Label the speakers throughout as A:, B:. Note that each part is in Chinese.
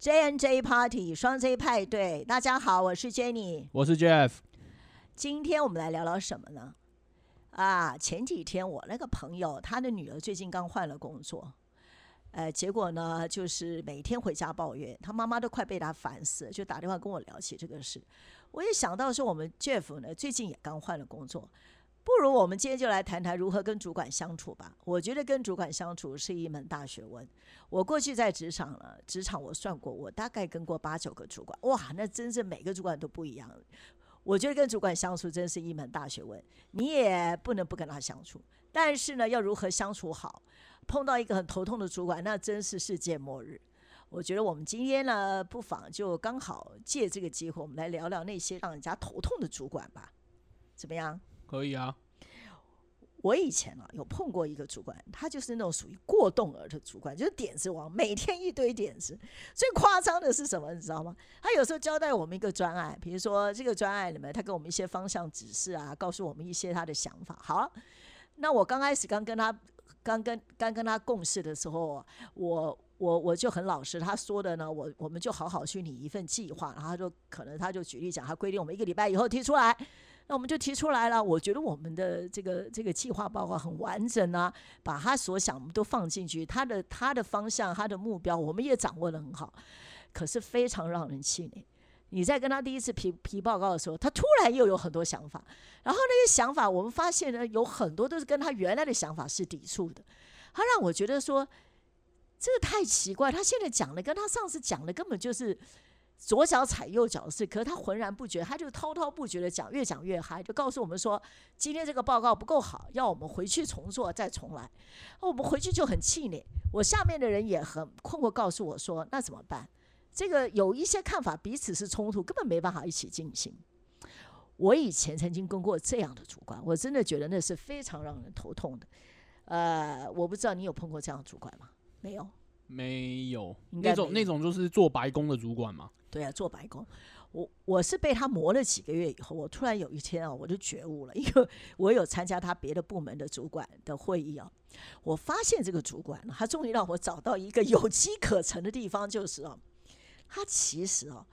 A: J N J Party 双 J 派对，大家好，我是 Jenny，
B: 我是 Jeff。
A: 今天我们来聊聊什么呢？啊，前几天我那个朋友，他的女儿最近刚换了工作，呃，结果呢，就是每天回家抱怨，他妈妈都快被他烦死了，就打电话跟我聊起这个事。我也想到说，我们 Jeff 呢，最近也刚换了工作。不如我们今天就来谈谈如何跟主管相处吧。我觉得跟主管相处是一门大学问。我过去在职场了，职场我算过，我大概跟过八九个主管，哇，那真是每个主管都不一样。我觉得跟主管相处真是一门大学问，你也不能不跟他相处。但是呢，要如何相处好？碰到一个很头痛的主管，那真是世界末日。我觉得我们今天呢，不妨就刚好借这个机会，我们来聊聊那些让人家头痛的主管吧。怎么样？
B: 可以啊，
A: 我以前啊有碰过一个主管，他就是那种属于过动儿的主管，就是点子王，每天一堆点子。最夸张的是什么，你知道吗？他有时候交代我们一个专案，比如说这个专案里面，他给我们一些方向指示啊，告诉我们一些他的想法。好，那我刚开始刚跟他刚跟刚跟他共事的时候，我我我就很老实，他说的呢，我我们就好好去拟一份计划，然后他就可能他就举例讲，他规定我们一个礼拜以后提出来。那我们就提出来了，我觉得我们的这个这个计划报告很完整啊，把他所想都放进去，他的他的方向、他的目标，我们也掌握的很好。可是非常让人气馁。你在跟他第一次批批报告的时候，他突然又有很多想法，然后那些想法，我们发现呢，有很多都是跟他原来的想法是抵触的。他让我觉得说，这个太奇怪，他现在讲的跟他上次讲的根本就是。左脚踩右脚的事，可是他浑然不觉，他就滔滔不绝的讲，越讲越嗨，就告诉我们说，今天这个报告不够好，要我们回去重做，再重来。我们回去就很气馁，我下面的人也很困惑，告诉我说，那怎么办？这个有一些看法彼此是冲突，根本没办法一起进行。我以前曾经跟过这样的主管，我真的觉得那是非常让人头痛的。呃，我不知道你有碰过这样的主管吗？没有。
B: 没有那种那种就是做白工的主管嘛？
A: 对啊，做白工。我我是被他磨了几个月以后，我突然有一天啊，我就觉悟了，因为我有参加他别的部门的主管的会议啊，我发现这个主管他终于让我找到一个有机可乘的地方，就是啊，他其实哦。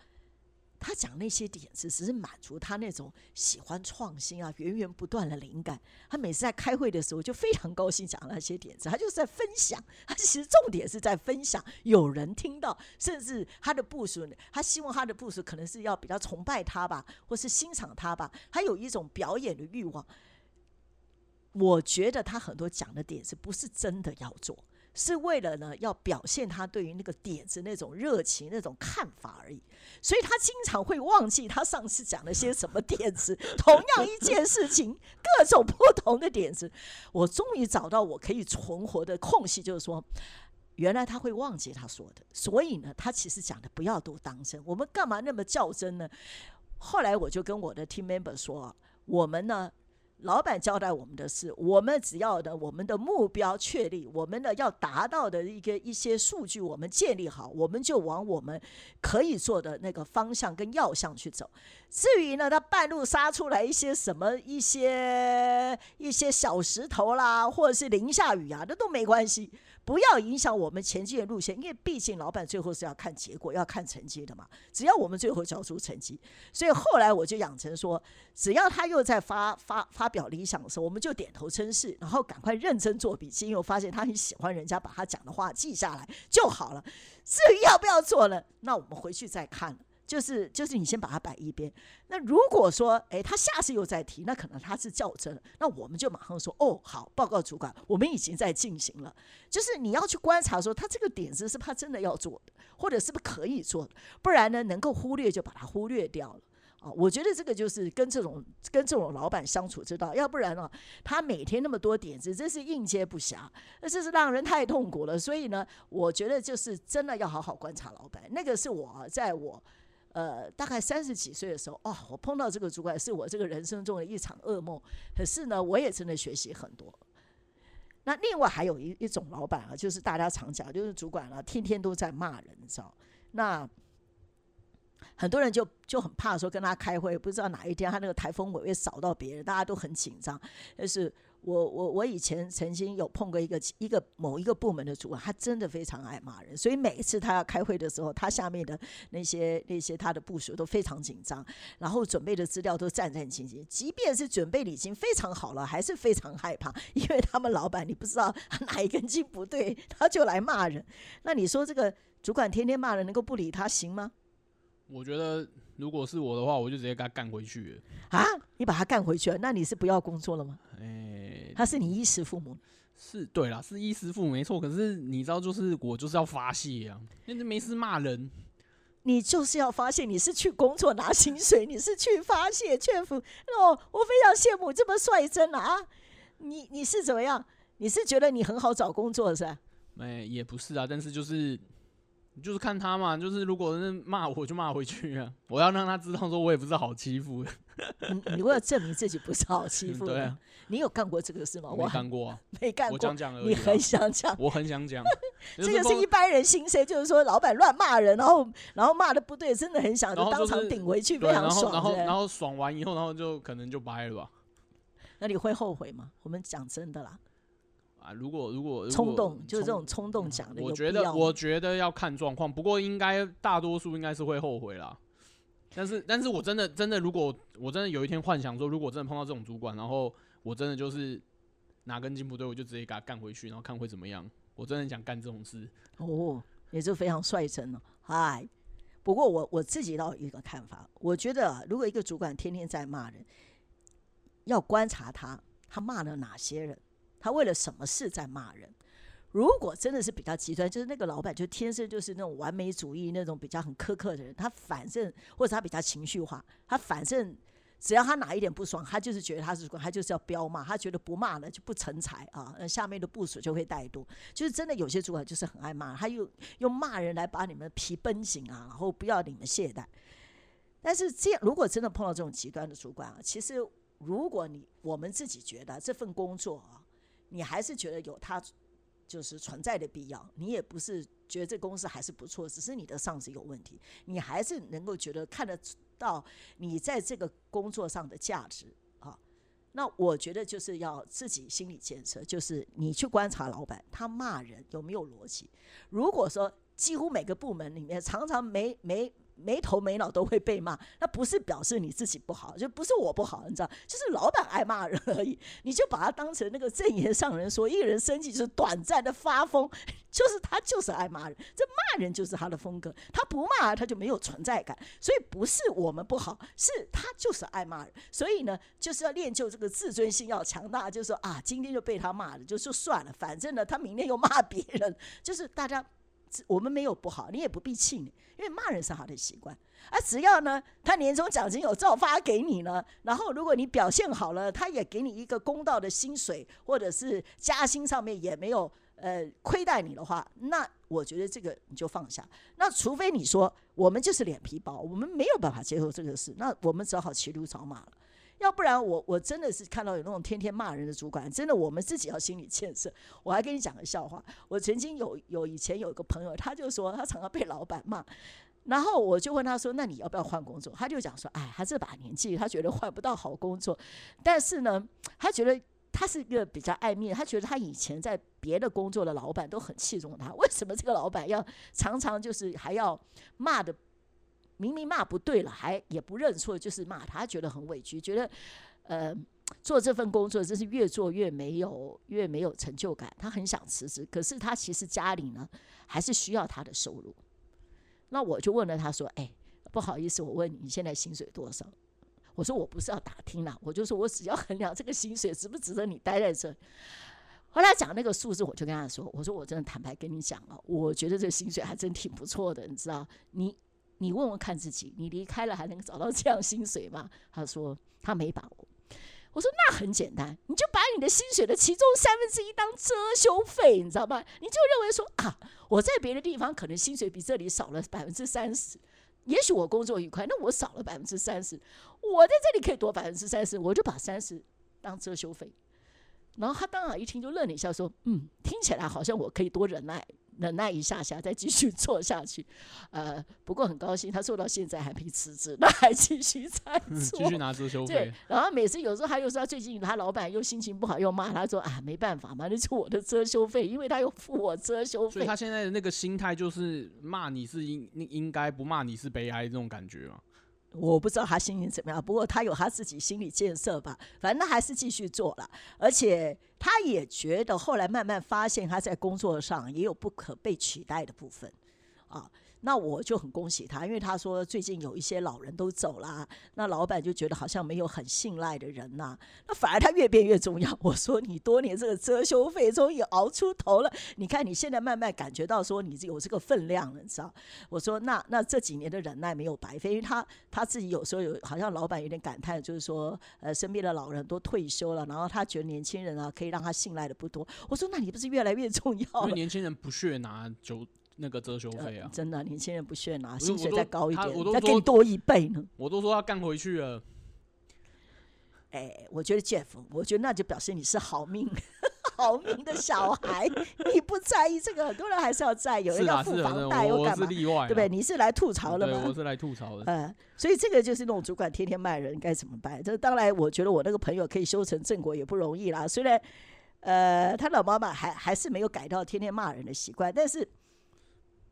A: 他讲那些点子，只是满足他那种喜欢创新啊、源源不断的灵感。他每次在开会的时候就非常高兴讲那些点子，他就是在分享。他其实重点是在分享，有人听到，甚至他的部署，他希望他的部署可能是要比较崇拜他吧，或是欣赏他吧。他有一种表演的欲望。我觉得他很多讲的点子不是真的要做。是为了呢，要表现他对于那个点子那种热情、那种看法而已。所以他经常会忘记他上次讲了些什么点子。同样一件事情，各种不同的点子。我终于找到我可以存活的空隙，就是说，原来他会忘记他说的。所以呢，他其实讲的不要都当真。我们干嘛那么较真呢？后来我就跟我的 team member 说，我们呢。老板交代我们的是，我们只要的我们的目标确立，我们的要达到的一个一些数据，我们建立好，我们就往我们可以做的那个方向跟要项去走。至于呢，他半路杀出来一些什么一些一些小石头啦，或者是淋下雨啊，那都没关系。不要影响我们前进的路线，因为毕竟老板最后是要看结果、要看成绩的嘛。只要我们最后交出成绩，所以后来我就养成说，只要他又在发发发表理想的时候，我们就点头称是，然后赶快认真做笔记，因为我发现他很喜欢人家把他讲的话记下来就好了。至于要不要做呢？那我们回去再看。就是就是你先把它摆一边。那如果说，哎，他下次又再提，那可能他是较真。那我们就马上说，哦，好，报告主管，我们已经在进行了。就是你要去观察说，他这个点子是他真的要做的，或者是不是可以做的，不然呢，能够忽略就把它忽略掉了。啊，我觉得这个就是跟这种跟这种老板相处之道。要不然呢，他每天那么多点子，真是应接不暇，那这是让人太痛苦了。所以呢，我觉得就是真的要好好观察老板。那个是我在我。呃，大概三十几岁的时候，哦，我碰到这个主管是我这个人生中的一场噩梦。可是呢，我也真的学习很多。那另外还有一一种老板啊，就是大家常讲，就是主管啊，天天都在骂人，你知道？那很多人就就很怕说跟他开会，不知道哪一天他那个台风尾会扫到别人，大家都很紧张。但是我我我以前曾经有碰过一个一个某一个部门的主管，他真的非常爱骂人，所以每一次他要开会的时候，他下面的那些那些他的部署都非常紧张，然后准备的资料都战战兢兢，即便是准备已经非常好了，还是非常害怕，因为他们老板你不知道哪一根筋不对，他就来骂人。那你说这个主管天天骂人，能够不理他行吗？
B: 我觉得，如果是我的话，我就直接给他干回去
A: 啊！你把他干回去了，那你是不要工作了吗？哎，他是你衣食父母，
B: 是对啦，是衣食父母没错。可是你知道，就是我就是要发泄啊，那就没事骂人，
A: 你就是要发泄，你是去工作拿薪水，你是去发泄劝服。哦，我非常羡慕这么率真啊！你你是怎么样？你是觉得你很好找工作是吧？
B: 没，也不是啊，但是就是。就是看他嘛，就是如果是骂我就骂回去啊！我要让他知道，说我也不是好欺负的。
A: 你你为了证明自己不是好欺负，
B: 对啊，
A: 你有干过这个事吗？
B: 我 没干过，
A: 没干过。
B: 我讲讲而
A: 已。你很想讲，
B: 我很想讲。
A: 这个是一般人心声，就是说老板乱骂人，然后然后骂的不对，真的很想就当场顶回去，非常爽。
B: 然后然后爽完以后，然后就可能就掰了吧？
A: 那你会后悔吗？我们讲真的啦。
B: 啊，如果如果
A: 冲动就是这种冲动讲的，
B: 我觉得我觉得要看状况，不过应该大多数应该是会后悔啦。但是但是我真的真的，如果我真的有一天幻想说，如果真的碰到这种主管，然后我真的就是哪根筋不对，我就直接给他干回去，然后看会怎么样。我真的想干这种事
A: 哦，也是非常率真了。嗨，不过我我自己倒有一个看法，我觉得如果一个主管天天在骂人，要观察他，他骂了哪些人。他为了什么事在骂人？如果真的是比较极端，就是那个老板就天生就是那种完美主义、那种比较很苛刻的人。他反正或者他比较情绪化，他反正只要他哪一点不爽，他就是觉得他是他就是要飙骂，他觉得不骂了就不成才啊。那下面的部署就会怠惰。就是真的有些主管就是很爱骂，他又用骂人来把你们皮绷紧啊，然后不要你们懈怠。但是这样，如果真的碰到这种极端的主管啊，其实如果你我们自己觉得这份工作啊。你还是觉得有它就是存在的必要，你也不是觉得这公司还是不错，只是你的上司有问题，你还是能够觉得看得到你在这个工作上的价值啊。那我觉得就是要自己心理建设，就是你去观察老板他骂人有没有逻辑。如果说几乎每个部门里面常常没没。没头没脑都会被骂，那不是表示你自己不好，就不是我不好，你知道，就是老板爱骂人而已。你就把他当成那个正言上人说，一个人生气就是短暂的发疯，就是他就是爱骂人，这骂人就是他的风格。他不骂他就没有存在感，所以不是我们不好，是他就是爱骂人。所以呢，就是要练就这个自尊心要强大，就是说啊，今天就被他骂了，就说算了，反正呢，他明天又骂别人，就是大家。我们没有不好，你也不必气馁，因为骂人是他的习惯。啊，只要呢，他年终奖金有照发给你呢，然后如果你表现好了，他也给你一个公道的薪水，或者是加薪上面也没有呃亏待你的话，那我觉得这个你就放下。那除非你说我们就是脸皮薄，我们没有办法接受这个事，那我们只好骑驴找马了。要不然我我真的是看到有那种天天骂人的主管，真的我们自己要心理建设。我还跟你讲个笑话，我曾经有有以前有一个朋友，他就说他常常被老板骂，然后我就问他说：“那你要不要换工作？”他就讲说：“哎，他这把年纪，他觉得换不到好工作，但是呢，他觉得他是一个比较爱面，他觉得他以前在别的工作的老板都很器重他，为什么这个老板要常常就是还要骂的？”明明骂不对了，还也不认错，就是骂他，觉得很委屈，觉得呃做这份工作真是越做越没有越没有成就感，他很想辞职，可是他其实家里呢还是需要他的收入。那我就问了他说：“哎，不好意思，我问你，你现在薪水多少？”我说：“我不是要打听啦，我就说我只要衡量这个薪水值不值得你待在这。”后来讲那个数字，我就跟他说：“我说我真的坦白跟你讲了，我觉得这薪水还真挺不错的，你知道你。”你问问看自己，你离开了还能找到这样薪水吗？他说他没把握。我说那很简单，你就把你的薪水的其中三分之一当遮羞费，你知道吗？你就认为说啊，我在别的地方可能薪水比这里少了百分之三十，也许我工作愉快，那我少了百分之三十，我在这里可以多百分之三十，我就把三十当遮羞费。然后他当然一听就愣了一下，说嗯，听起来好像我可以多忍耐。忍耐一下下，再继续做下去。呃，不过很高兴，他做到现在还没辞职，那还继续在做，
B: 继续拿遮羞
A: 对
B: 费。，
A: 然后每次有时候他又说他最近他老板又心情不好，又骂他说啊没办法嘛，那是我的遮羞费，因为他又付我遮羞费。
B: 所以他现在的那个心态就是骂你是应应该，不骂你是悲哀这种感觉嘛。
A: 我不知道他心情怎么样，不过他有他自己心理建设吧，反正还是继续做了，而且他也觉得后来慢慢发现他在工作上也有不可被取代的部分啊。那我就很恭喜他，因为他说最近有一些老人都走啦，那老板就觉得好像没有很信赖的人呐、那反而他越变越重要。我说你多年这个遮羞费终于熬出头了，你看你现在慢慢感觉到说你有这个分量了，你知道？我说那那这几年的忍耐没有白费，因为他他自己有时候有好像老板有点感叹，就是说呃身边的老人都退休了，然后他觉得年轻人啊可以让他信赖的不多。我说那你不是越来越重要
B: 因为？年轻人不屑拿酒那个遮羞费啊
A: 呃，真的，年轻人不屑拿，
B: 我
A: 薪水再高一点，再给你多一倍呢。
B: 我都说要干回去了。
A: 哎，我觉得 Jeff，我觉得那就表示你是好命。好命的小孩，你不在意这个，很多人还是要在意，有人要付房贷又干嘛，
B: 是例外啊，
A: 对不对？你是来吐槽的
B: 对，
A: 吗？
B: 我是来吐槽的。
A: 嗯，所以这个就是那种主管天天骂人该怎么办？这当然，我觉得我那个朋友可以修成正果也不容易啦。虽然呃，他老妈妈还还是没有改掉天天骂人的习惯，但是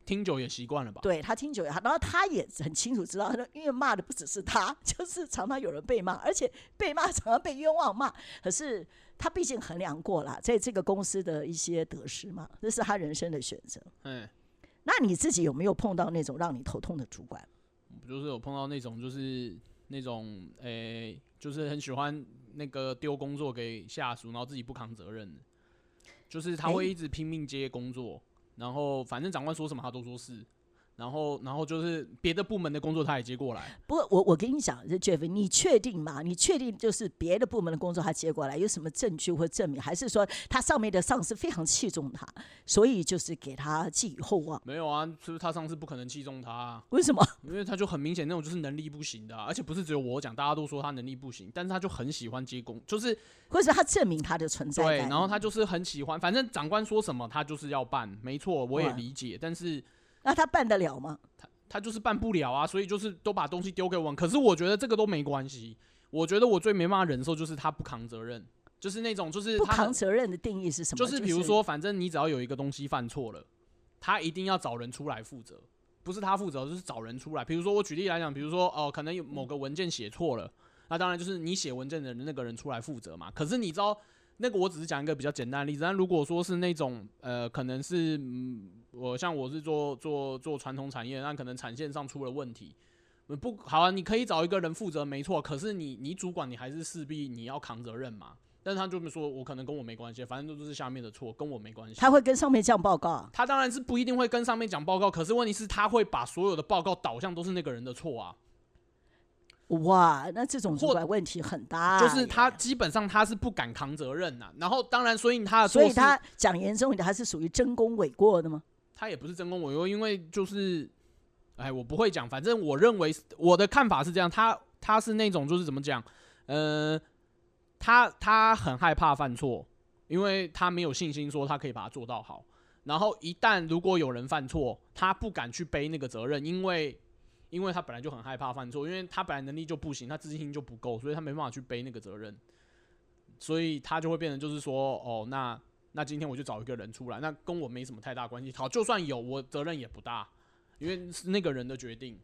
B: 听久也习惯了吧？
A: 对他听久也，然后他也很清楚知道，他说因为骂的不只是他，就是常常有人被骂，而且被骂常常被冤枉骂。可是他毕竟衡量过了，在这个公司的一些得失嘛，这是他人生的选择。
B: 嗯，
A: 那你自己有没有碰到那种让你头痛的主管？
B: 我就是有碰到那种就是那种诶、就是很喜欢那个丢工作给下属，然后自己不扛责任的，就是他会一直拼命接工作，然后反正长官说什么他都说是。然后，然后就是别的部门的工作他也接过来，
A: 不过我我跟你讲，这 Jeff，你确定吗？你确定就是别的部门的工作他接过来，有什么证据或证明？还是说他上面的上司非常器重他，所以就是给他寄予厚望？
B: 没有啊，就是他上司不可能器重他、啊，
A: 为什么？
B: 因为他就很明显那种就是能力不行的啊、而且不是只有我讲，大家都说他能力不行，但是他就很喜欢接工，就是
A: 或者他证明他的存在
B: 对，然后他就是很喜欢，反正长官说什么他就是要办，没错，我也理解，但是
A: 那他办得了吗？
B: 他他就是办不了啊，所以就是都把东西丢给我们。可是我觉得这个都没关系，我觉得我最没办法忍受就是他不扛责任，就是那种就是
A: 不扛责任的定义是什么？
B: 就是比如说，反正你只要有一个东西犯错了，他一定要找人出来负责，不是他负责，就是找人出来。比如说我举例来讲，比如说哦、可能有某个文件写错了，那当然就是你写文件的那个人出来负责嘛。可是你知道，那个我只是讲一个比较简单的例子，但如果说是那种呃，可能是嗯，我像我是做做做传统产业，那可能产线上出了问题。呃不好啊，你可以找一个人负责，没错。可是你你主管你还是势必你要扛责任嘛。但是他就说，我可能跟我没关系，反正都是下面的错，跟我没关系。
A: 他会跟上面讲报告啊。
B: 他当然是不一定会跟上面讲报告，可是问题是他会把所有的报告导向都是那个人的错啊，
A: 哇，那这种主
B: 或
A: 管问题很大，
B: 就是他基本上他是不敢扛责任呐、然后当然，所以他的
A: 所以他讲严重一点，他是属于真功伪过的吗？
B: 他也不是真功伪过，因为就是，哎，我不会讲，反正我认为我的看法是这样，他他是那种就是怎么讲，呃，他他很害怕犯错，因为他没有信心说他可以把它做到好。然后一旦如果有人犯错，他不敢去背那个责任，因为因为他本来就很害怕犯错，因为他本来能力就不行，他自信心就不够，所以他没办法去背那个责任，所以他就会变成就是说，哦，那那今天我就找一个人出来，那跟我没什么太大关系。好，就算有，我责任也不大，因为是那个人的决定。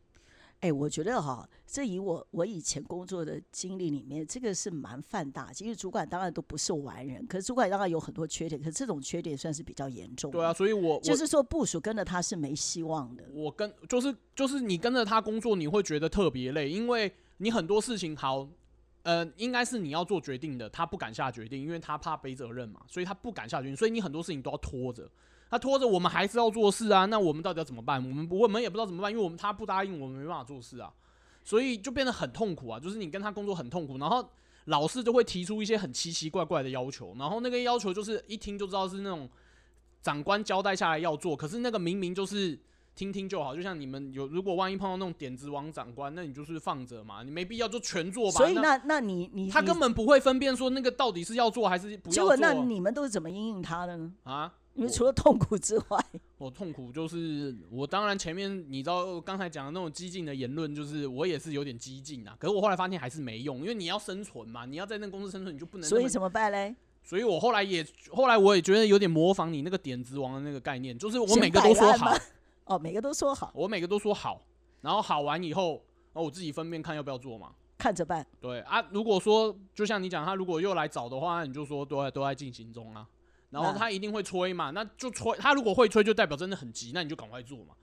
A: 哎，我觉得哈，这以我我以前工作的经历里面，这个是蛮犯大。其实主管当然都不是完人，可是主管当然有很多缺点，可是这种缺点算是比较严重。
B: 对啊，，所以我我
A: 就是说部署跟着他是没希望的。
B: 我跟就是就是你跟着他工作，你会觉得特别累，因为你很多事情好，呃，应该是你要做决定的，他不敢下决定，因为他怕背责任嘛，所以他不敢下决定，所以你很多事情都要拖着。他拖着我们还是要做事啊，那我们到底要怎么办？我们我们也不知道怎么办，因为我们他不答应，我们没办法做事啊，所以就变得很痛苦啊。就是你跟他工作很痛苦，然后老师就会提出一些很奇奇怪怪的要求，然后那个要求就是一听就知道是那种长官交代下来要做，可是那个明明就是听听就好，就像你们有如果万一碰到那种点子王长官，那你就是放着嘛，你没必要就全做吧。
A: 所以那那你你
B: 他根本不会分辨说那个到底是要做还是不
A: 结果那你们都是怎么应应他的呢？
B: 啊。
A: 因为除了痛苦之外，
B: 我痛苦就是我当然前面你知道刚才讲的那种激进的言论，就是我也是有点激进啊。可是我后来发现还是没用，因为你要生存嘛，你要在那个公司生存，你就不能。
A: 所以怎么办嘞？
B: 所以我后来也后来我也觉得有点模仿你那个点子王的那个概念，就是我每个都说好
A: 哦，每个都说好，
B: 我每个都说好，然后好完以后，哦我自己分辨看要不要做嘛。
A: 看着办。
B: 对啊，如果说就像你讲，他如果又来找的话，那你就说都在都在进行中啊。然后他一定会催嘛，那就催。他如果会催，就代表真的很急，那你就赶快做嘛。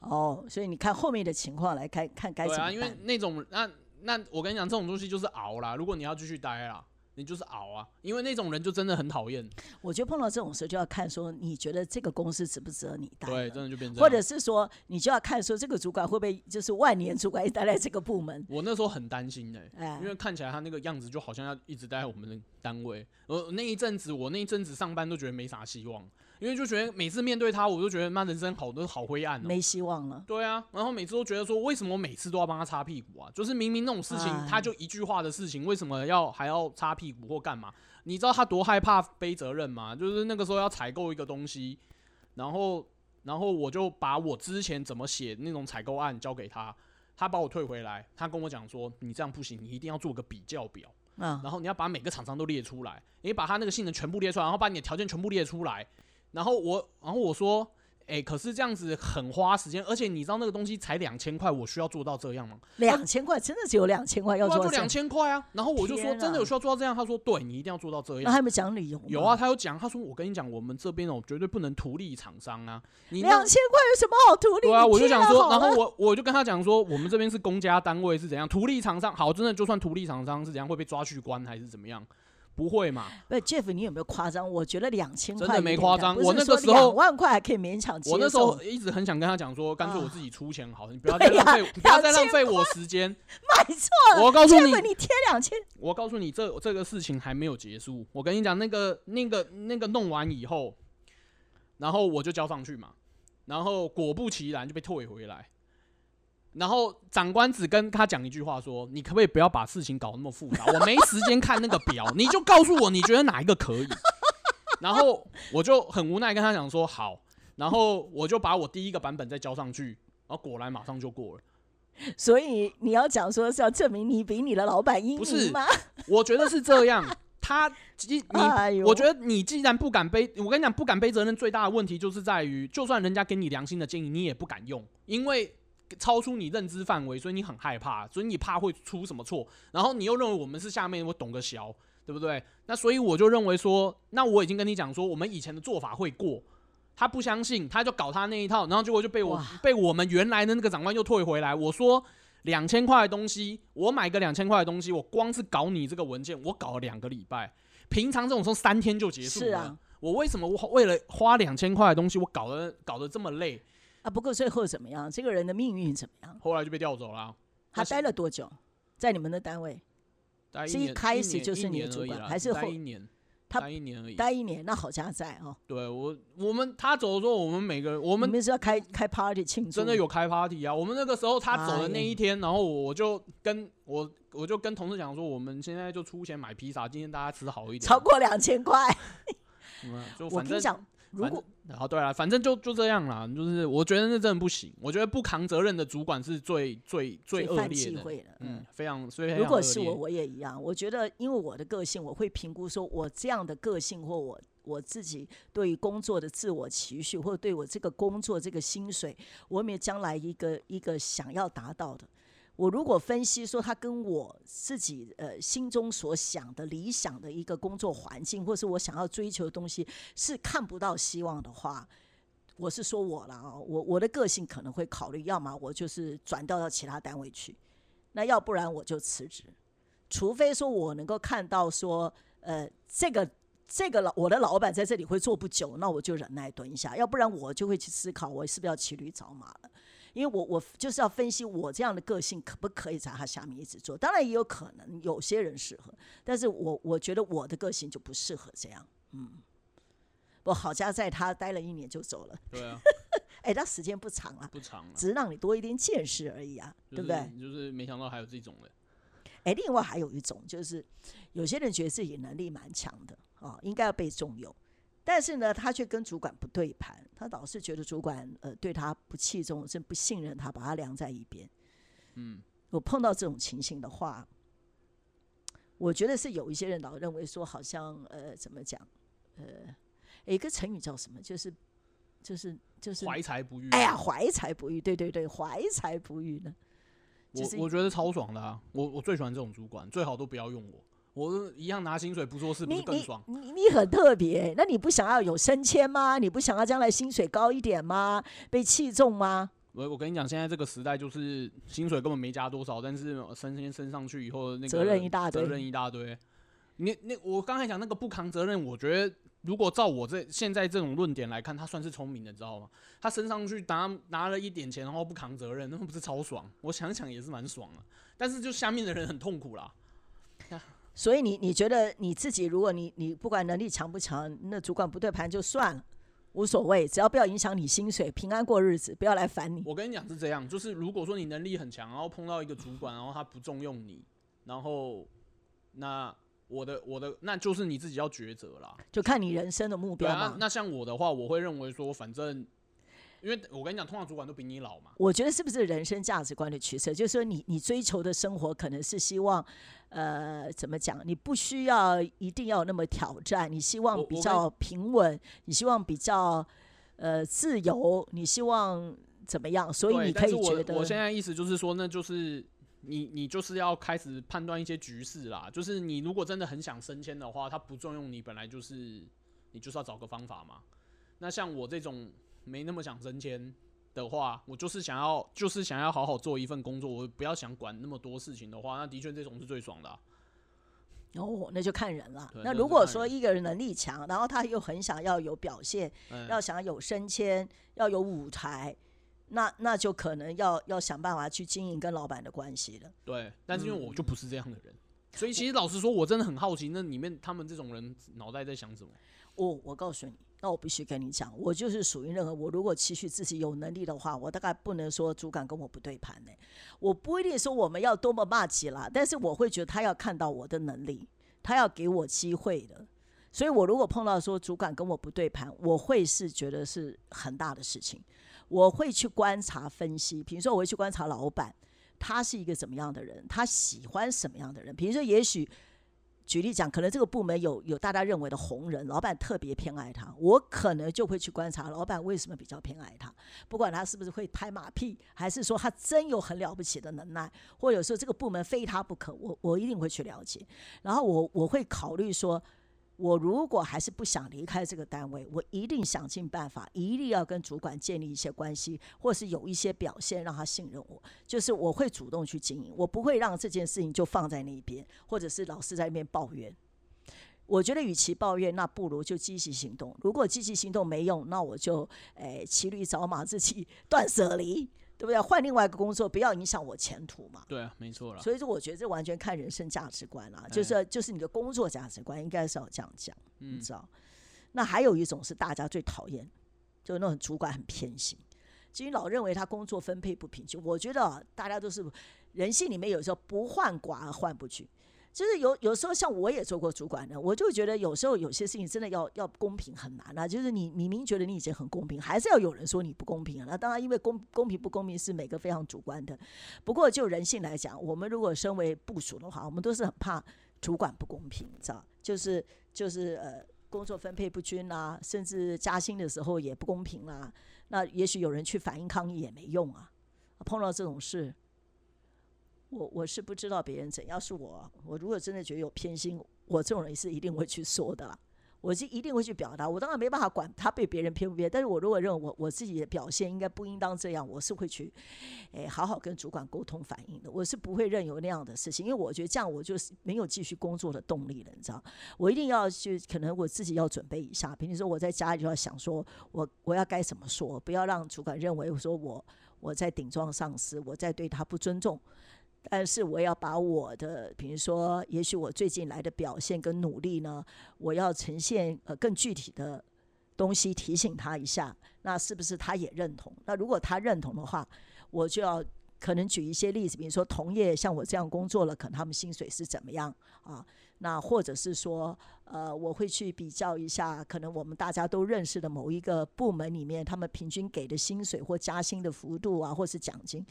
A: 哦，所以你看后面的情况来看看该怎么办。
B: 因为那种那那我跟你讲，这种东西就是熬啦。如果你要继续待啦，你就是熬啊，因为那种人就真的很讨厌。
A: 我觉得碰到这种事就要看说，你觉得这个公司值不值得你待？
B: 对，真的就变成。
A: 或者是说，你就要看说这个主管会不会就是万年主管一待在这个部门？
B: 我那时候很担心的、
A: 哎
B: 因为看起来他那个样子就好像要一直待在我们的单位。我那一阵子，我那一阵子上班都觉得没啥希望，因为就觉得每次面对他，我都觉得妈人生好都好灰暗哦、
A: 没希望了。
B: 对啊，然后每次都觉得说，为什么我每次都要帮他擦屁股啊？就是明明那种事情，
A: 哎
B: 他就一句话的事情，为什么要还要擦屁股或干嘛？你知道他多害怕背责任吗？就是那个时候要采购一个东西，然后然后我就把我之前怎么写那种采购案交给他，他把我退回来，他跟我讲说，你这样不行，你一定要做个比较表。
A: 嗯，
B: 然后你要把每个厂商都列出来，你把他那个性能全部列出来，然后把你的条件全部列出来，然后我，然后我说，哎、可是这样子很花时间，而且你知道那个东西才两千块，我需要做到这样吗？
A: 两千块真的只有两千块要做到这样
B: 对啊就两，千块啊，然后我就说真的有需要做到这样，他说对你一定要做到这样。
A: 那他们讲理由
B: 有啊，，他有讲，他说我跟你讲，我们这边哦绝对不能图利厂商啊，你那
A: 两千块有什么好图利？
B: 对啊，我就想说，然后我我就跟他讲说，我们这边是公家单位是怎样，图利厂商好，真的就算图利厂商是怎样会被抓去关还是怎么样？不会嘛？
A: 不，Jeff，你有没有夸张？我觉得两千块
B: 真的没夸张我那个时候
A: 说两万块还可以勉强接受。
B: 我那时候一直很想跟他讲说，干脆我
A: 啊
B: 自己出钱好了，你不要再浪费，你不要再浪费我时间。
A: 买错了，
B: 我告诉你
A: 你贴两千，
B: 我告诉你，这这个事情还没有结束。我跟你讲，那个那个那个弄完以后，然后我就交上去嘛，然后果不其然就被退回来。然后长官只跟他讲一句话说：“你可不可以不要把事情搞那么复杂？我没时间看那个表，你就告诉我你觉得哪一个可以。”然后我就很无奈跟他讲说：“好。”然后我就把我第一个版本再交上去，然后果然马上就过了。
A: 所以你要讲说是要证明你比你的老板英
B: 不是
A: 明吗？
B: 我觉得是这样。他既你，
A: 哎
B: 我觉得你既然不敢背，我跟你讲，不敢背责任最大的问题就是在于，就算人家给你良心的建议，你也不敢用，因为超出你认知范围，所以你很害怕，所以你怕会出什么错，然后你又认为我们是下面，我懂个小，对不对？那所以我就认为说，那我已经跟你讲说，我们以前的做法会过。他不相信，他就搞他那一套，然后结果就被我被我们原来的那个长官又退回来。我说两千块的东西，我买个两千块的东西，我光是搞你这个文件，我搞了两个礼拜。平常这种时候三天就结束了，
A: 是啊
B: 我为什么我为了花两千块的东西，我搞得搞得这么累？
A: 啊，不过最后怎么样？这个人的命运怎么样？
B: 后来就被调走了啊。
A: 他待了多久？在你们的单位是一开始就是你的主管还是后
B: 待一年？
A: 他
B: 待一年而已。
A: 待一年，那好家在哦。
B: 对我，我们他走的时候，我们每个人，我
A: 我
B: 们
A: 们是要开开 party 庆祝，
B: 真的有开 party 啊！我们那个时候他走的那
A: 哎
B: 一天，然后我就跟我我就跟同事讲说，我们现在就出钱买披萨，今天大家吃好一点。
A: 超过两千块。
B: 嗯，就反正
A: 我跟你讲，如果
B: 然后对啊，反正就就这样啦。就是我觉得那真的不行，我觉得不扛责任的主管是最最最恶劣的。嗯，非常所以非
A: 如果是我，我也一样。我觉得，因为我的个性，我会评估说，我这样的个性或我我自己对于工作的自我期许，或者对我这个工作这个薪水，我有没有将来一个一个想要达到的。我如果分析说他跟我自己呃心中所想的理想的一个工作环境，或是我想要追求的东西是看不到希望的话，我是说我了啊，我我的个性可能会考虑，要么我就是转调到其他单位去，那要不然我就辞职，除非说我能够看到说，呃，这个这个老我的老板在这里会做不久，那我就忍耐蹲一下，要不然我就会去思考，我是不是要骑驴找马了。因为我我就是要分析我这样的个性可不可以在他下面一直做，当然也有可能有些人适合，但是我我觉得我的个性就不适合这样，嗯。我，好家在他待了一年就走了，
B: 对啊，
A: 哎，他时间不长啊，
B: 不长了，
A: 只是让你多一点见识而已啊，
B: 就是
A: 对不对？
B: 就是没想到还有这种的，
A: 哎，另外还有一种就是，有些人觉得自己能力蛮强的啊、应该要被重用，但是呢，他却跟主管不对盘，他老是觉得主管呃对他不器重，甚至不信任他，把他晾在一边。
B: 嗯，
A: 我碰到这种情形的话，我觉得是有一些人老认为说，好像呃怎么讲，呃，一个成语叫什么，就是就是就是
B: 怀才不遇。
A: 哎呀，怀才不遇，对对对，怀才不遇呢。就是
B: 我我觉得超爽的啊！我我最喜欢这种主管，最好都不要用我，我一样拿薪水不做事，不是更爽？
A: 你你很特别，那你不想要有升迁吗？你不想要将来薪水高一点吗？被器重吗？
B: 我我跟你讲，现在这个时代就是薪水根本没加多少，但是升迁升上去以后，那个
A: 责任一大堆
B: 责任一大堆。你那我刚才讲那个不扛责任，我觉得如果照我这现在这种论点来看，他算是聪明的，知道吗？他升上去拿拿了一点钱，然后不扛责任，那不是超爽？我想想也是蛮爽的，但是就下面的人很痛苦啦。
A: 所以你你觉得你自己，如果你你不管能力强不强，那主管不对盘就算了，无所谓，只要不要影响你薪水，平安过日子，不要来烦你。
B: 我跟你讲是这样，就是如果说你能力很强，然后碰到一个主管，然后他不重用你，然后那我的我的那就是你自己要抉择啦。
A: 就看你人生的目标嘛，。
B: 那像我的话，我会认为说，反正因为我跟你讲，通常主管都比你老嘛。
A: 我觉得是不是人生价值观的取舍？就是说你，你追求的生活可能是希望，呃，怎么讲？你不需要一定要那么挑战，你希望比较平稳，你希望比较呃自由，你希望怎么样？所以，你可以觉得，
B: 我我现在意思就是说，那就是你你就是要开始判断一些局势啦。就是你如果真的很想升迁的话，他不重用你，本来就是你就是要找个方法嘛。那像我这种没那么想升迁的话，我就是想要就是想要好好做一份工作，我不要想管那么多事情的话，那的确这种是最爽的啊、
A: 哦，那就看人了。那如果说一个人能力强，然后他又很想要有表现，
B: 嗯
A: 要想有升迁，要有舞台，那那就可能要要想办法去经营跟老板的关系了。
B: 对，但是因为
A: 嗯
B: 我就不是这样的人，所以其实老实说，我真的很好奇，那里面他们这种人脑袋在想什么？
A: 我我告诉你，那我必须跟你讲，我就是属于任何我如果期许自己有能力的话，我大概不能说主管跟我不对盘呢、我不一定说我们要多么骂起啦，但是我会觉得他要看到我的能力，他要给我机会的。所以我如果碰到说主管跟我不对盘，我会是觉得是很大的事情，我会去观察分析，比如说我会去观察老板，他是一个怎么样的人，他喜欢什么样的人，比如说也许。举例讲，可能这个部门有有大家认为的红人，老板特别偏爱他，我可能就会去观察老板为什么比较偏爱他，不管他是不是会拍马屁，还是说他真有很了不起的能耐，或者说这个部门非他不可，我我一定会去了解，然后我我会考虑说。我如果还是不想离开这个单位，我一定想尽办法，一定要跟主管建立一些关系，或是有一些表现让他信任我。就是我会主动去经营，我不会让这件事情就放在那边，或者是老是在那边抱怨。我觉得与其抱怨，那不如就积极行动。如果积极行动没用，那我就诶骑驴找马，自己 断舍离，对不对？换另外一个工作，不要影响我前途嘛。
B: 对啊，没错啦。
A: 所以说，我觉得这完全看人生价值观啦，
B: 哎
A: 就是就是你的工作价值观应该是要这样讲，你
B: 嗯
A: 知道？那还有一种是大家最讨厌，就是那种主管很偏心，至于老认为他工作分配不平均，我觉得啊大家都是人性里面有时候不患寡而患不均。就是有有时候像我也做过主管的，我就觉得有时候有些事情真的要要公平很难啊。就是你明明觉得你已经很公平，还是要有人说你不公平啊。那当然，因为公公平不公平是每个非常主观的。不过就人性来讲，我们如果身为部署的话，我们都是很怕主管不公平，知道？就是就是呃工作分配不均啦、甚至加薪的时候也不公平啦、那也许有人去反映抗议也没用啊。碰到这种事，我我是不知道别人怎样，是我我如果真的觉得有偏心，我这种人是一定会去说的啦。我是一定会去表达，我当然没办法管他被别人偏不偏，但是我如果认为我我自己的表现应该不应当这样，我是会去，诶、好好跟主管沟通反映的，我是不会任由那样的事情，因为我觉得这样我就是没有继续工作的动力了，你知道，我一定要去，可能我自己要准备一下，比如说我在家里就要想说我我要该怎么说，不要让主管认为说我我在顶撞上司，我在对他不尊重。但是我要把我的，比如说，也许我最近来的表现跟努力呢，我要呈现呃更具体的东西提醒他一下，那是不是他也认同？那如果他认同的话，我就要可能举一些例子，比如说同业像我这样工作了，可能他们薪水是怎么样啊？那或者是说，呃，我会去比较一下，可能我们大家都认识的某一个部门里面，他们平均给的薪水或加薪的幅度啊，或是奖金，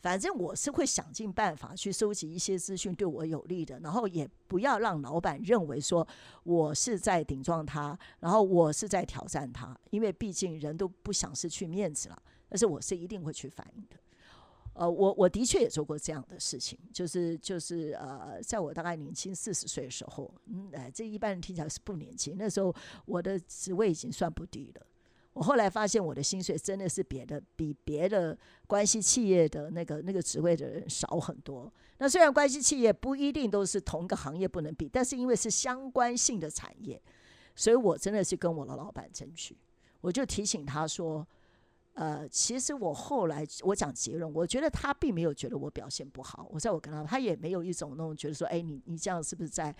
A: 反正我是会想尽办法去收集一些资讯对我有利的，然后也不要让老板认为说我是在顶撞他，然后我是在挑战他，因为毕竟人都不想失去面子了，但是我是一定会去反映的。呃，我我的确也做过这样的事情，就是就是呃，在我大概年轻四十岁的时候，嗯，哎，这一般人听起来是不年轻，那时候我的职位已经算不低了。我后来发现我的薪水真的是别的比别的关系企业的那个那个职位的人少很多。那虽然关系企业不一定都是同一个行业不能比，但是因为是相关性的产业，所以我真的是跟我的老板争取，我就提醒他说。呃，其实我后来我讲结论，我觉得他并没有觉得我表现不好。我在我跟他，他也没有一种那种觉得说，哎，你你这样是不是在，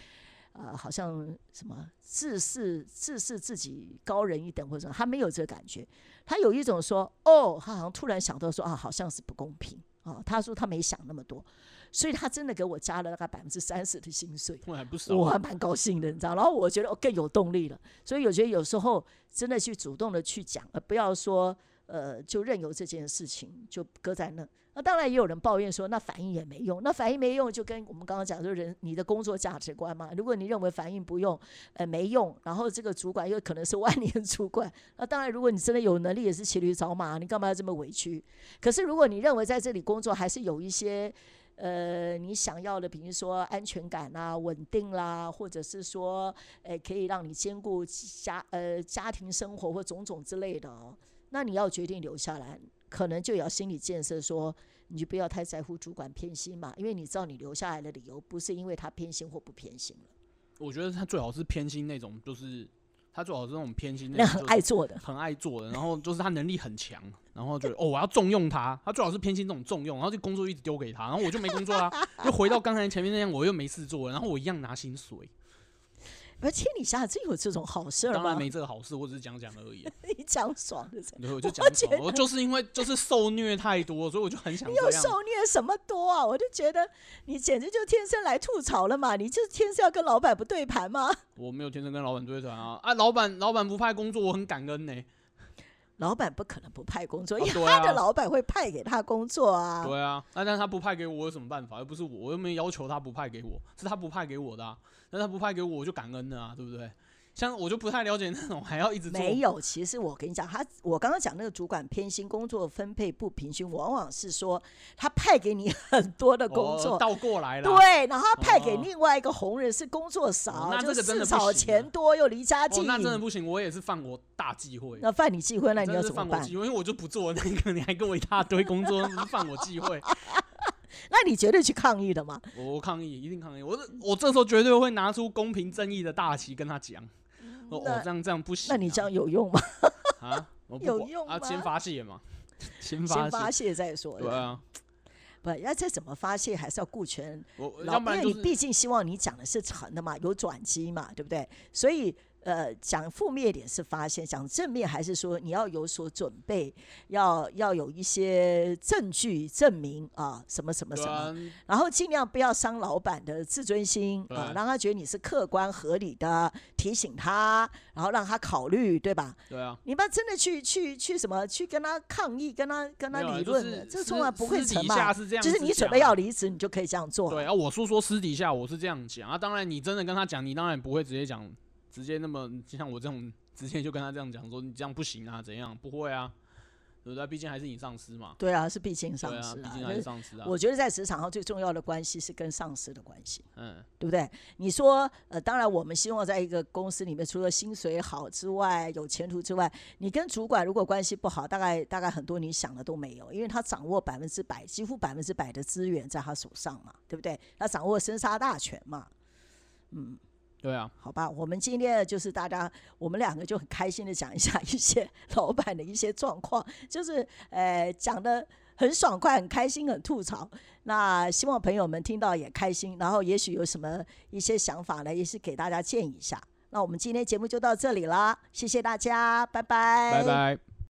A: 呃，好像什么自视自视自己高人一等或者什么？他没有这个感觉，他有一种说，哦，他好像突然想到说啊，好像是不公平啊。他说他没想那么多，所以他真的给我加了大概百分之三十的薪水，
B: 我还不少，
A: 我还蛮高兴的，你知道？然后我觉得我更有动力了。所以我觉得有时候真的去主动的去讲，而不要说。呃，就任由这件事情就搁在那。那当然也有人抱怨说，那反应也没用。那反应没用，就跟我们刚刚讲，就人你的工作价值观嘛。如果你认为反应不用，呃，没用，然后这个主管又可能是万年主管，那当然，如果你真的有能力，也是骑驴找马，你干嘛要这么委屈？可是如果你认为在这里工作还是有一些呃你想要的，比如说安全感啦、稳定啦，或者是说，呃，可以让你兼顾家呃家庭生活或种种之类的哦。那你要决定留下来，可能就要心理建设，说你就不要太在乎主管偏心嘛，因为你知道你留下来的理由不是因为他偏心或不偏心了。
B: 我觉得他最好是偏心那种，就是他最好是那种偏心，
A: 那很爱做的，
B: 很爱做的，然后就是他能力很强，然后觉得哦我要重用他，他最好是偏心这种重用，然后就工作一直丢给他，然后我就没工作啦，又回到刚才前面那样，我又没事做，然后我一样拿薪水。
A: 而且你想想真有这种好事吗？
B: 当然没这个好事，我只是讲讲而已。
A: 你讲爽的，
B: 对，我就讲爽。我就是因为就是受虐太多，所以我就很想。
A: 你有受虐什么多啊？我就觉得你简直就天生来吐槽了嘛！你就是天生要跟老板不对盘吗？
B: 我没有天生跟老板对盘啊！啊，老板老板不派工作，我很感恩呢。
A: 老板不可能不派工作，因为他的老板会派给他工作啊。
B: 对啊，那但他不派给我有什么办法？又不是我，我又没要求他不派给我，是他不派给我的。那他不派给我，我就感恩了啊，对不对？像我就不太了解那种还要一直
A: 没有。其实我跟你讲，他我刚刚讲那个主管偏心，工作分配不平均，往往是说他派给你 很多的工作
B: 倒过来了。
A: 对，然后他派给另外一个红人是工作少，
B: 那这个真的
A: 少钱多又离家近，
B: 那真的不行。我也是犯我大忌讳。
A: 那犯你忌讳，那你要怎么办？
B: 因为我就不做那个，你还给我一大堆工作，犯我忌讳。
A: 那你绝对去抗议的嘛？
B: 我抗议，一定抗议。我我这时候绝对会拿出公平正义的大旗跟他讲。哦，这样这样不行。
A: 那你这样有用吗？
B: 啊，
A: 有用
B: 啊，先发泄嘛，
A: 先
B: 发
A: 泄再说。
B: 对啊，
A: 不，要再怎么发泄，还是要顾全。
B: 老，
A: 因为你毕竟希望你讲的是成的嘛，有转机嘛，对不对？所以。呃，讲负面一点是发现，讲正面还是说你要有所准备，要要有一些证据证明啊，什么什么什么，然后尽量不要伤老板的自尊心啊，让他觉得你是客观合理的提醒他，然后让他考虑，对吧？
B: 对啊，
A: 你不要真的去去去什么去跟他抗议，跟他跟他理论的，这从来不会成嘛。就是你准备要离职，你就可以这样做。
B: 对啊，我是说私底下我是这样讲啊，当然你真的跟他讲，你当然不会直接讲。直接那么像我这种，直接就跟他这样讲说，你这样不行啊，怎样？不会啊，对不对？毕竟还是你上司嘛。
A: 对啊，是毕竟上
B: 司啊，毕竟还是上司啊。
A: 我觉得在职场上最重要的关系是跟上司的关系，
B: 嗯，
A: 对不对？你说，呃，当然我们希望在一个公司里面，除了薪水好之外，有前途之外，你跟主管如果关系不好，大概大概很多你想的都没有，因为他掌握百分之百，几乎百分之百的资源在他手上嘛，对不对？他掌握生杀大权嘛，嗯。
B: 对啊，
A: 好吧，我们今天就是大家，我们两个就很开心的讲一下一些老板的一些状况，就是呃讲的很爽快、很开心、很吐槽。那希望朋友们听到也开心，然后也许有什么一些想法呢，也是给大家建议一下。那我们今天节目就到这里啦，谢谢大家，拜拜，
B: 拜拜。